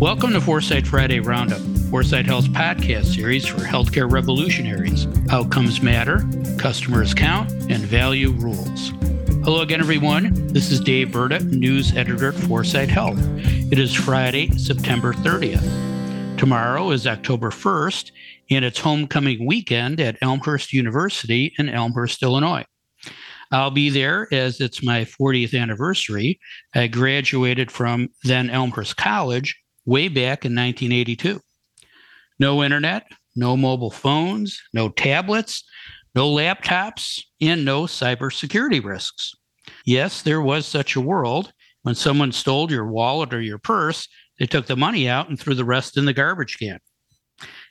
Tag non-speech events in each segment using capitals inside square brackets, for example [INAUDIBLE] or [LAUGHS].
Welcome to Foresight Friday Roundup, Foresight Health's podcast series for healthcare revolutionaries. Outcomes matter, customers count, and value rules. Hello again, everyone. This is Dave Burda, news editor at Foresight Health. It is Friday, September 30th. Tomorrow is October 1st, and it's homecoming weekend at Elmhurst University in Elmhurst, Illinois. I'll be there as it's my 40th anniversary. I graduated from then Elmhurst College way back in 1982. No internet, no mobile phones, no tablets, no laptops, and no cybersecurity risks. Yes, there was such a world. When someone stole your wallet or your purse, they took the money out and threw the rest in the garbage can.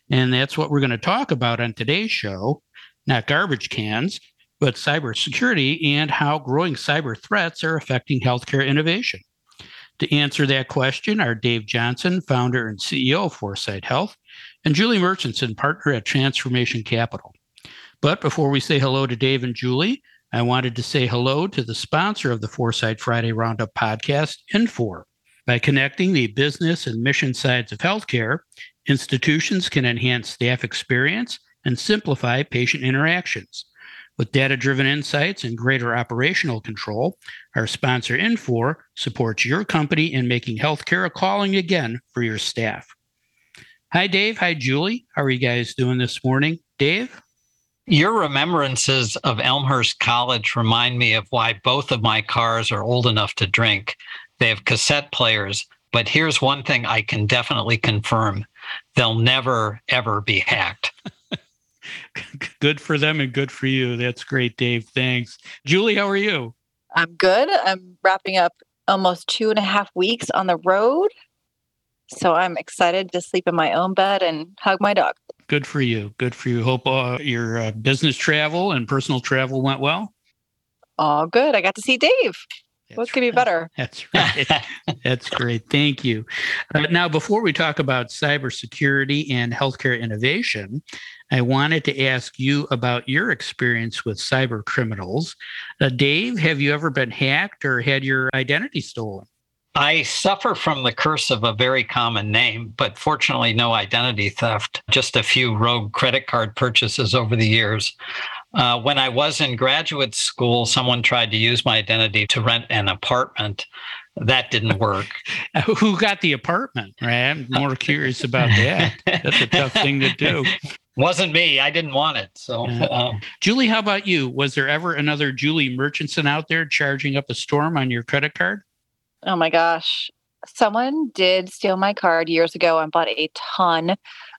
And that's what we're going to talk about on today's show not garbage cans, but cybersecurity and how growing cyber threats are affecting healthcare innovation. To answer that question are Dave Johnson, founder and CEO of Foresight Health, and Julie Murchison, partner at Transformation Capital. But before we say hello to Dave and Julie, I wanted to say hello to the sponsor of the Foresight Friday Roundup podcast, Infor. By connecting the business and mission sides of healthcare, institutions can enhance staff experience and simplify patient interactions. With data driven insights and greater operational control, our sponsor Infor supports your company in making healthcare a calling again for your staff. Hi, Dave. Hi, Julie. How are you guys doing this morning? Dave? Your remembrances of Elmhurst College remind me of why both of my cars are old enough to drink. They have cassette players, but here's one thing I can definitely confirm they'll never, ever be hacked. Good for them and good for you. That's great, Dave. Thanks. Julie, how are you? I'm good. I'm wrapping up almost two and a half weeks on the road. So I'm excited to sleep in my own bed and hug my dog. Good for you. Good for you. Hope uh, your uh, business travel and personal travel went well. All good. I got to see Dave. That's what could be better? That's right. [LAUGHS] That's great. Thank you. Uh, now, before we talk about cybersecurity and healthcare innovation, I wanted to ask you about your experience with cyber criminals. Uh, Dave, have you ever been hacked or had your identity stolen? I suffer from the curse of a very common name, but fortunately, no identity theft, just a few rogue credit card purchases over the years. Uh, when I was in graduate school, someone tried to use my identity to rent an apartment. That didn't work. [LAUGHS] Who got the apartment? Right? I'm more curious about that. That's a tough thing to do. [LAUGHS] Wasn't me. I didn't want it. So, [LAUGHS] um, Julie, how about you? Was there ever another Julie Murchison out there charging up a storm on your credit card? Oh my gosh. Someone did steal my card years ago and bought a ton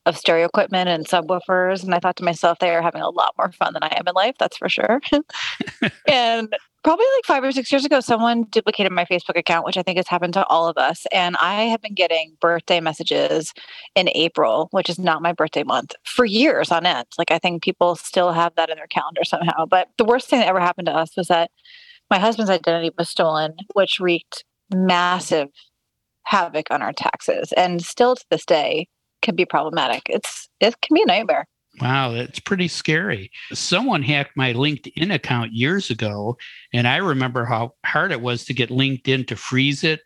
of stereo equipment and subwoofers. And I thought to myself, they are having a lot more fun than I am in life, that's for sure. [LAUGHS] and probably like five or six years ago, someone duplicated my Facebook account, which I think has happened to all of us. And I have been getting birthday messages in April, which is not my birthday month, for years on end. Like I think people still have that in their calendar somehow. But the worst thing that ever happened to us was that my husband's identity was stolen, which wreaked massive havoc on our taxes. And still to this day, can be problematic. It's it can be a nightmare. Wow, that's pretty scary. Someone hacked my LinkedIn account years ago, and I remember how hard it was to get LinkedIn to freeze it,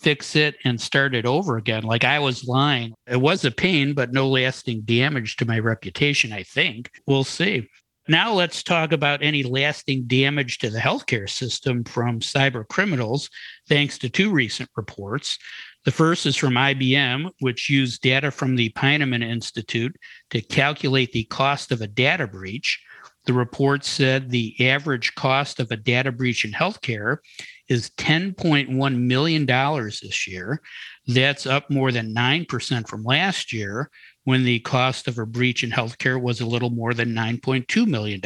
fix it, and start it over again. Like I was lying. It was a pain, but no lasting damage to my reputation, I think. We'll see. Now let's talk about any lasting damage to the healthcare system from cyber criminals, thanks to two recent reports. The first is from IBM, which used data from the Ponemon Institute to calculate the cost of a data breach. The report said the average cost of a data breach in healthcare is $10.1 million this year. That's up more than 9% from last year when the cost of a breach in healthcare was a little more than $9.2 million.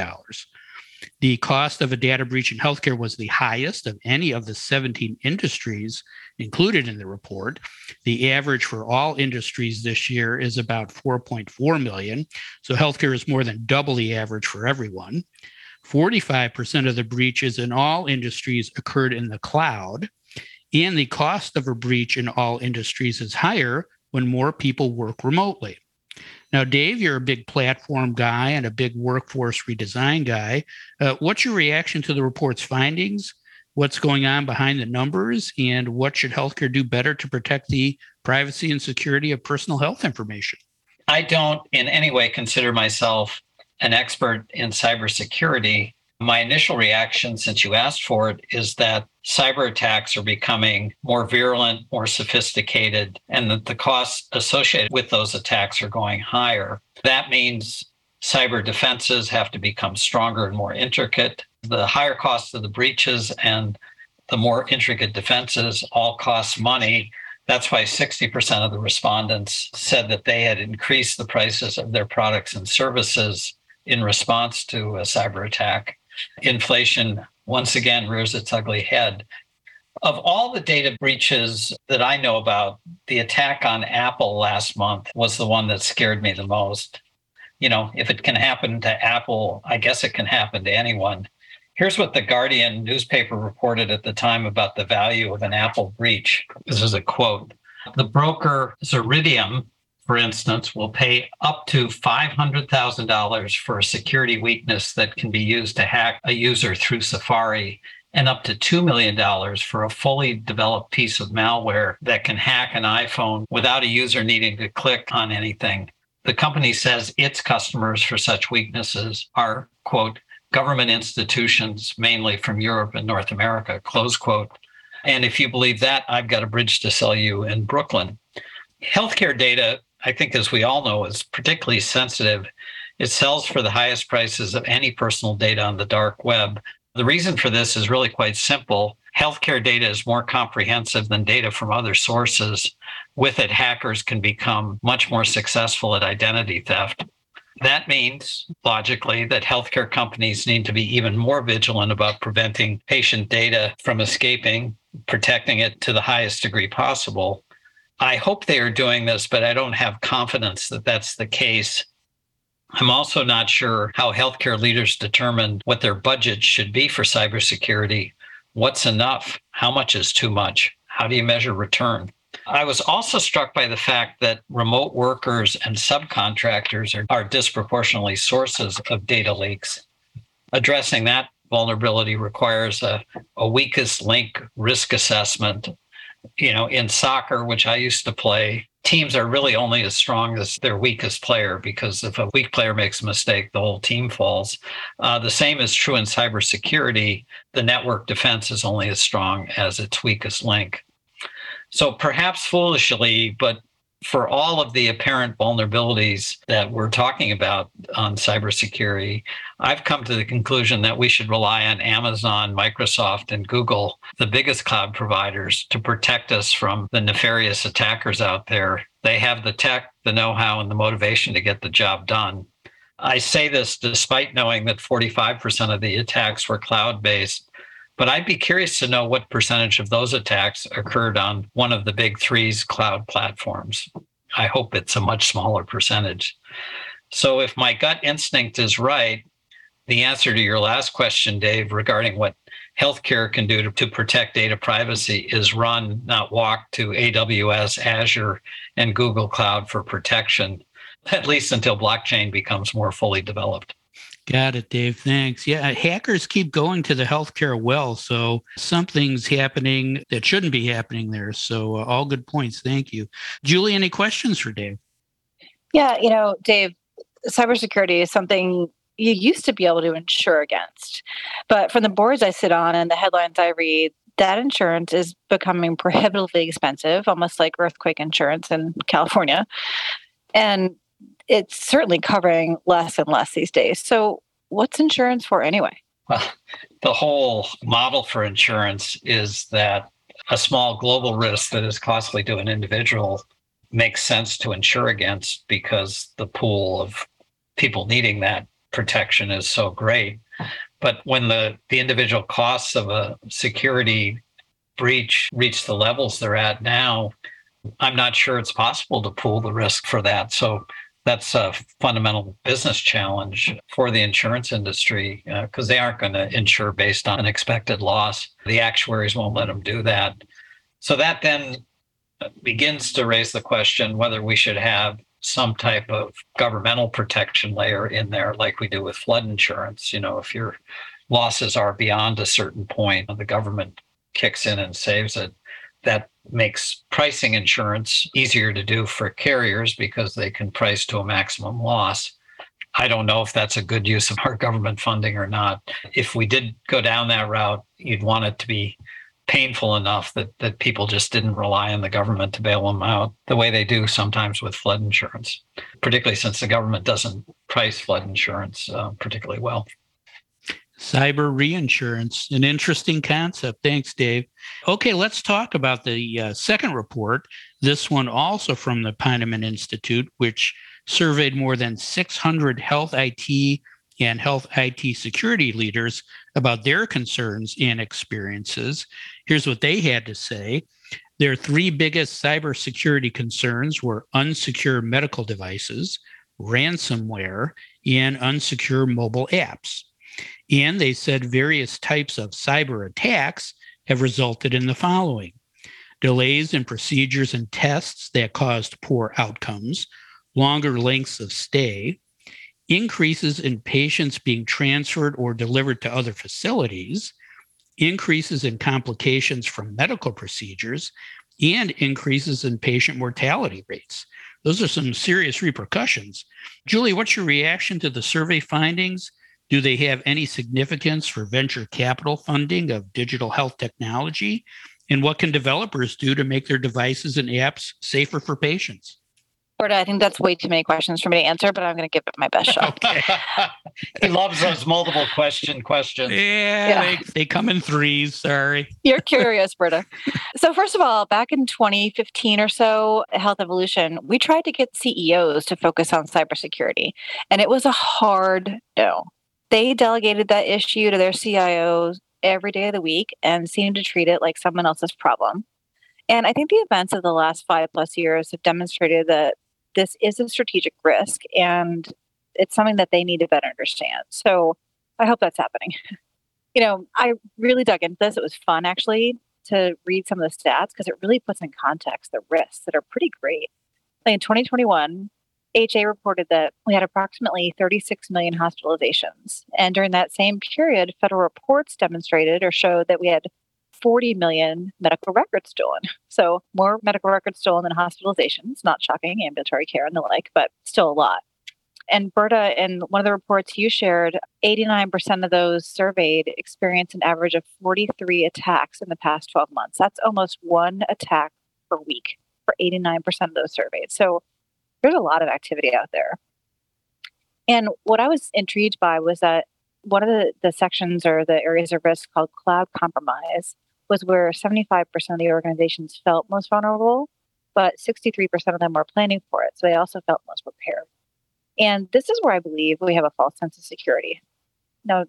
The cost of a data breach in healthcare was the highest of any of the 17 industries included in the report. The average for all industries this year is about 4.4 million. So healthcare is more than double the average for everyone. 45% of the breaches in all industries occurred in the cloud. And the cost of a breach in all industries is higher when more people work remotely. Now, Dave, you're a big platform guy and a big workforce redesign guy. Uh, what's your reaction to the report's findings? what's going on behind the numbers and what should healthcare do better to protect the privacy and security of personal health information? I don't in any way consider myself an expert in cybersecurity. My initial reaction, since you asked for it, is that cyber attacks are becoming more virulent, more sophisticated, and that the costs associated with those attacks are going higher. That means cyber defenses have to become stronger and more intricate. The higher cost of the breaches and the more intricate defenses all cost money. That's why 60% of the respondents said that they had increased the prices of their products and services in response to a cyber attack. Inflation once again rears its ugly head. Of all the data breaches that I know about, the attack on Apple last month was the one that scared me the most you know, if it can happen to Apple, I guess it can happen to anyone. Here's what the Guardian newspaper reported at the time about the value of an Apple breach. This is a quote. The broker Zerodium, for instance, will pay up to $500,000 for a security weakness that can be used to hack a user through Safari and up to $2 million for a fully developed piece of malware that can hack an iPhone without a user needing to click on anything. The company says its customers for such weaknesses are, quote, government institutions, mainly from Europe and North America, close quote. And if you believe that, I've got a bridge to sell you in Brooklyn. Healthcare data, I think, as we all know, is particularly sensitive. It sells for the highest prices of any personal data on the dark web. The reason for this is really quite simple. Healthcare data is more comprehensive than data from other sources with it, hackers can become much more successful at identity theft. That means, logically, that healthcare companies need to be even more vigilant about preventing patient data from escaping, protecting it to the highest degree possible. I hope they are doing this, but I don't have confidence that that's the case. I'm also not sure how healthcare leaders determine what their budget should be for cybersecurity. What's enough? How much is too much? How do you measure return? I was also struck by the fact that remote workers and subcontractors are, are disproportionately sources of data leaks. Addressing that vulnerability requires a, a weakest link risk assessment. You know, in soccer, which I used to play, teams are really only as strong as their weakest player because if a weak player makes a mistake, the whole team falls. Uh, the same is true in cybersecurity. The network defense is only as strong as its weakest link. So perhaps foolishly, but for all of the apparent vulnerabilities that we're talking about on cybersecurity, I've come to the conclusion that we should rely on Amazon, Microsoft, and Google, the biggest cloud providers, to protect us from the nefarious attackers out there. They have the tech, the know how, and the motivation to get the job done. I say this despite knowing that 45% of the attacks were cloud based but I'd be curious to know what percentage of those attacks occurred on one of the big three's cloud platforms. I hope it's a much smaller percentage. So, if my gut instinct is right, the answer to your last question, Dave, regarding what healthcare can do to, to protect data privacy is run, not walk, to AWS, Azure, and Google Cloud for protection, [LAUGHS] at least until blockchain becomes more fully developed. Got it, Dave. Thanks. Yeah, hackers keep going to the healthcare well. So something's happening that shouldn't be happening there. So, uh, all good points. Thank you. Julie, any questions for Dave? Yeah, you know, Dave, cybersecurity is something you used to be able to insure against. But from the boards I sit on and the headlines I read, that insurance is becoming prohibitively expensive, almost like earthquake insurance in California. And it's certainly covering less and less these days. So, what's insurance for anyway? Well, the whole model for insurance is that a small global risk that is costly to an individual makes sense to insure against because the pool of people needing that protection is so great. But when the, the individual costs of a security breach reach the levels they're at now, I'm not sure it's possible to pool the risk for that. So that's a fundamental business challenge for the insurance industry because uh, they aren't going to insure based on an expected loss. The actuaries won't let them do that. So that then begins to raise the question whether we should have some type of governmental protection layer in there like we do with flood insurance. You know, if you're losses are beyond a certain point, the government kicks in and saves it. That makes pricing insurance easier to do for carriers because they can price to a maximum loss. I don't know if that's a good use of our government funding or not. If we did go down that route, you'd want it to be painful enough that that people just didn't rely on the government to bail them out the way they do sometimes with flood insurance, particularly since the government doesn't price flood insurance uh, particularly well. Cyber reinsurance, an interesting concept. Thanks, Dave. Okay, let's talk about the uh, second report. This one also from the Ponemon Institute, which surveyed more than 600 health IT and health IT security leaders about their concerns and experiences. Here's what they had to say. Their three biggest cybersecurity concerns were unsecure medical devices, ransomware, and unsecure mobile apps. And they said various types of cyber attacks have resulted in the following delays in procedures and tests that caused poor outcomes, longer lengths of stay, increases in patients being transferred or delivered to other facilities, increases in complications from medical procedures, and increases in patient mortality rates. Those are some serious repercussions. Julie, what's your reaction to the survey findings? Do they have any significance for venture capital funding of digital health technology? And what can developers do to make their devices and apps safer for patients? Burda, I think that's way too many questions for me to answer, but I'm going to give it my best shot. [LAUGHS] okay. [LAUGHS] he loves those multiple question questions. Yeah, yeah. They, they, come in threes. Sorry. You're curious, [LAUGHS] Burda. so, first of all, back in 2015 or so, Health Evolution, we tried to get CEOs to focus on cybersecurity, and it was a hard no. They delegated that issue to their CIOs every day of the week and seemed to treat it like someone else's problem. And I think the events of the last five plus years have demonstrated that this is a strategic risk and it's something that they need to better understand. So I hope that's happening. [LAUGHS] you know, I really dug into this. It was fun actually to read some of the stats because it really puts in context the risks that are pretty great. Like in 2021, HA reported that we had approximately 36 million hospitalizations. And during that same period, federal reports demonstrated or showed that we had 40 million medical records stolen. So, more medical records stolen than hospitalizations. Not shocking, ambulatory care and the like, but still a lot. And Burda, in one of the reports you shared, 89% of those surveyed experienced an average of 43 attacks in the past 12 months. That's almost one attack per week for 89% of those surveyed. So, there's a lot of activity out there. And what I was intrigued by was that one of the, the sections or the areas of risk called cloud compromise was where 75% of the organizations felt most vulnerable, but 63% of them were planning for it. So they also felt most prepared. And this is where I believe we have a false sense of security. Now,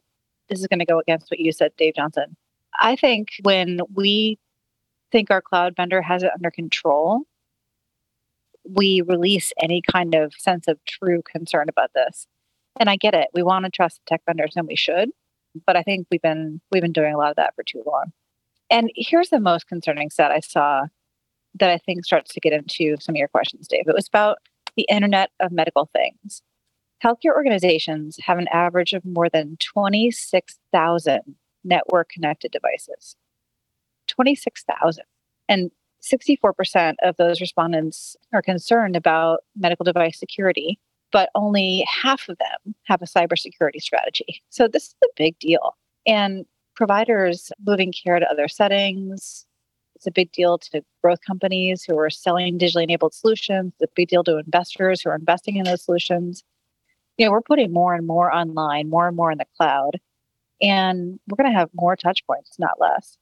this is going to go against what you said, Dave Johnson. I think when we think our cloud vendor has it under control, we release any kind of sense of true concern about this. And I get it. We want to trust tech vendors and we should. But I think we've been we've been doing a lot of that for too long. And here's the most concerning set I saw that I think starts to get into some of your questions, Dave. It was about the Internet of Medical Things. Healthcare organizations have an average of more than 26,000 network connected devices. 26,000. And 64% of those respondents are concerned about medical device security, but only half of them have a cybersecurity strategy. So this is a big deal. And providers moving care to other settings. It's a big deal to growth companies who are selling digitally enabled solutions. It's a big deal to investors who are investing in those solutions. You know, we're putting more and more online, more and more in the cloud, and we're going to have more touch points, not less.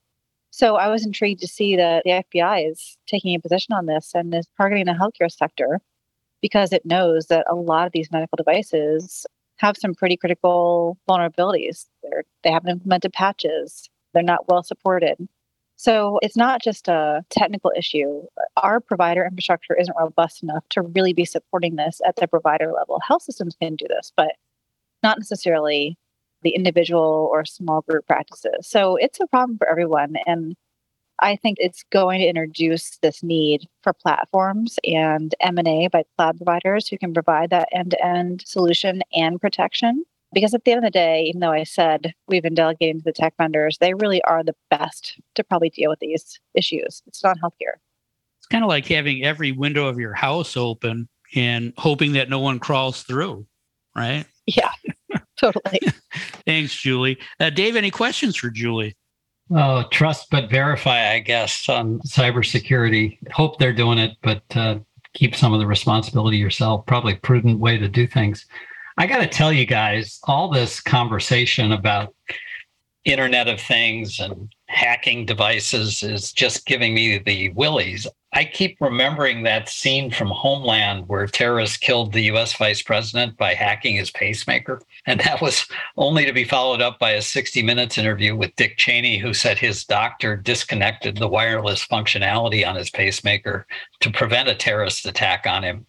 So I was intrigued to see that the FBI is taking a position on this and is targeting the healthcare sector because it knows that a lot of these medical devices have some pretty critical vulnerabilities. They're, they haven't implemented patches, they're not well supported. So it's not just a technical issue. Our provider infrastructure isn't robust enough to really be supporting this at the provider level. Health systems can do this, but not necessarily the individual or small group practices. So it's a problem for everyone. And I think it's going to introduce this need for platforms and M&A by cloud providers who can provide that end-to-end solution and protection. Because at the end of the day, even though I said we've been delegating to the tech vendors, they really are the best to probably deal with these issues. It's not healthcare. It's kind of like having every window of your house open and hoping that no one crawls through, right? Yeah, totally. [LAUGHS] Thanks, Julie. Uh, Dave, any questions for Julie? Oh, trust but verify, I guess, on cybersecurity. Hope they're doing it, but uh, keep some of the responsibility yourself. Probably prudent way to do things. I got to tell you guys, all this conversation about Internet of Things and hacking devices is just giving me the willies. I keep remembering that scene from Homeland where terrorists killed the US vice president by hacking his pacemaker. And that was only to be followed up by a 60 Minutes interview with Dick Cheney, who said his doctor disconnected the wireless functionality on his pacemaker to prevent a terrorist attack on him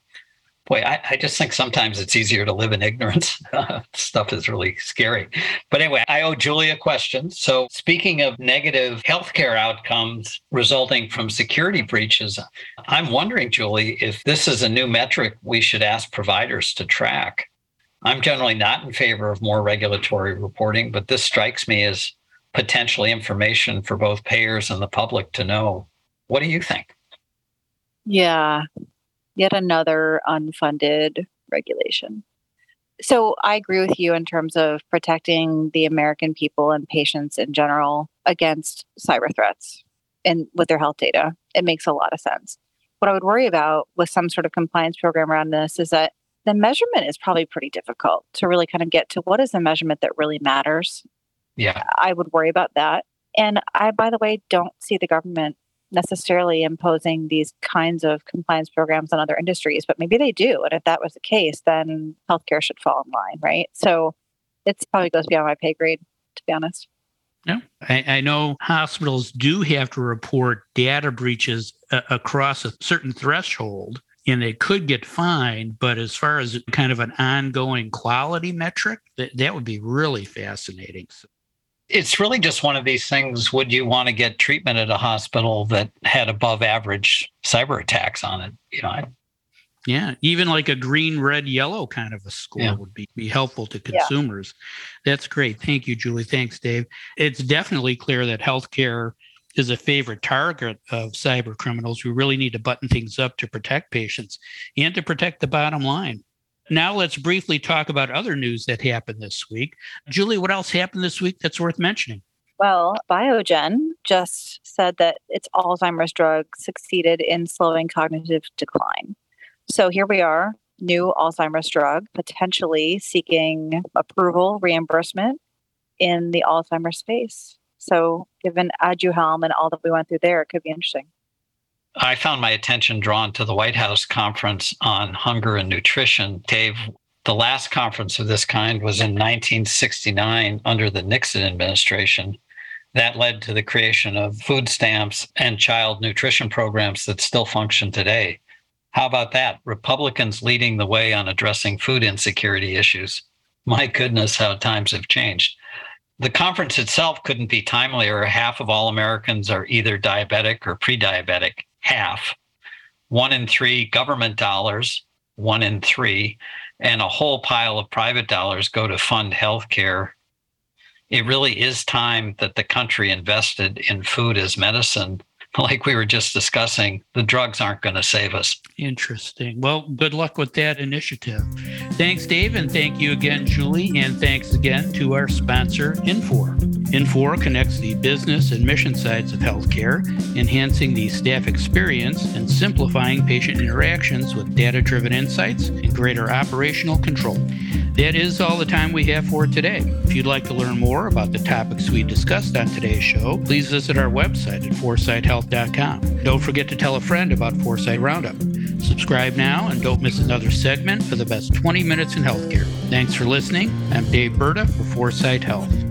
boy, I, I, just think sometimes it's easier to live in ignorance. [LAUGHS] Stuff is really scary. But anyway, I owe Julia a question. So, speaking of negative healthcare outcomes resulting from security breaches, I'm wondering, Julie, if this is a new metric we should ask providers to track. I'm generally not in favor of more regulatory reporting, but this strikes me as potentially information for both payers and the public to know. What do you think? Yeah, yet another unfunded regulation. So I agree with you in terms of protecting the American people and patients in general against cyber threats and with their health data. It makes a lot of sense. What I would worry about with some sort of compliance program around this is that the measurement is probably pretty difficult to really kind of get to what is the measurement that really matters. Yeah. I would worry about that. And I, by the way, don't see the government necessarily imposing these kinds of compliance programs on other industries, but maybe they do. And if that was the case, then healthcare should fall in line, right? So it probably goes beyond my pay grade, to be honest. No, I, I know hospitals do have to report data breaches uh, across a certain threshold and they could get fined. But as far as kind of an ongoing quality metric, that, that would be really fascinating. So it's really just one of these things. Would you want to get treatment at a hospital that had above average cyber attacks on it? You know, I, yeah, even like a green, red, yellow kind of a score yeah. would be, be helpful to consumers. Yeah. That's great. Thank you, Julie. Thanks, Dave. It's definitely clear that healthcare is a favorite target of cyber criminals we really need to button things up to protect patients and to protect the bottom line. Now let's briefly talk about other news that happened this week. Julie, what else happened this week that's worth mentioning? Well, Biogen just said that its Alzheimer's drug succeeded in slowing cognitive decline. So here we are, new Alzheimer's drug, potentially seeking approval, reimbursement in the Alzheimer's space. So, given Aduhelm and all that we went through there, it could be interesting. I found my attention drawn to the White House conference on hunger and nutrition. Dave, the last conference of this kind was in 1969 under the Nixon administration. That led to the creation of food stamps and child nutrition programs that still function today. How about that? Republicans leading the way on addressing food insecurity issues. My goodness, how times have changed. The conference itself couldn't be timelier. Half of all Americans are either diabetic or pre diabetic half, one in three government dollars, one in three, and a whole pile of private dollars go to fund healthcare. It really is time that the country invested in food as medicine [LAUGHS] like we were just discussing, the drugs aren't going to save us. Interesting. Well, good luck with that initiative. Thanks, Dave, and thank you again, Julie, and thanks again to our sponsor, Infor. Infor connects the business and mission sides of healthcare, enhancing the staff experience and simplifying patient interactions with data driven insights and greater operational control. That is all the time we have for today. If you'd like to learn more about the topics we discussed on today's show, please visit our website at foresighthealth.com. Don't forget to tell a friend about Foresight Roundup. Subscribe now and don't miss another segment for the best 20 minutes in healthcare. Thanks for listening. I'm Dave Burda for Foresight Health.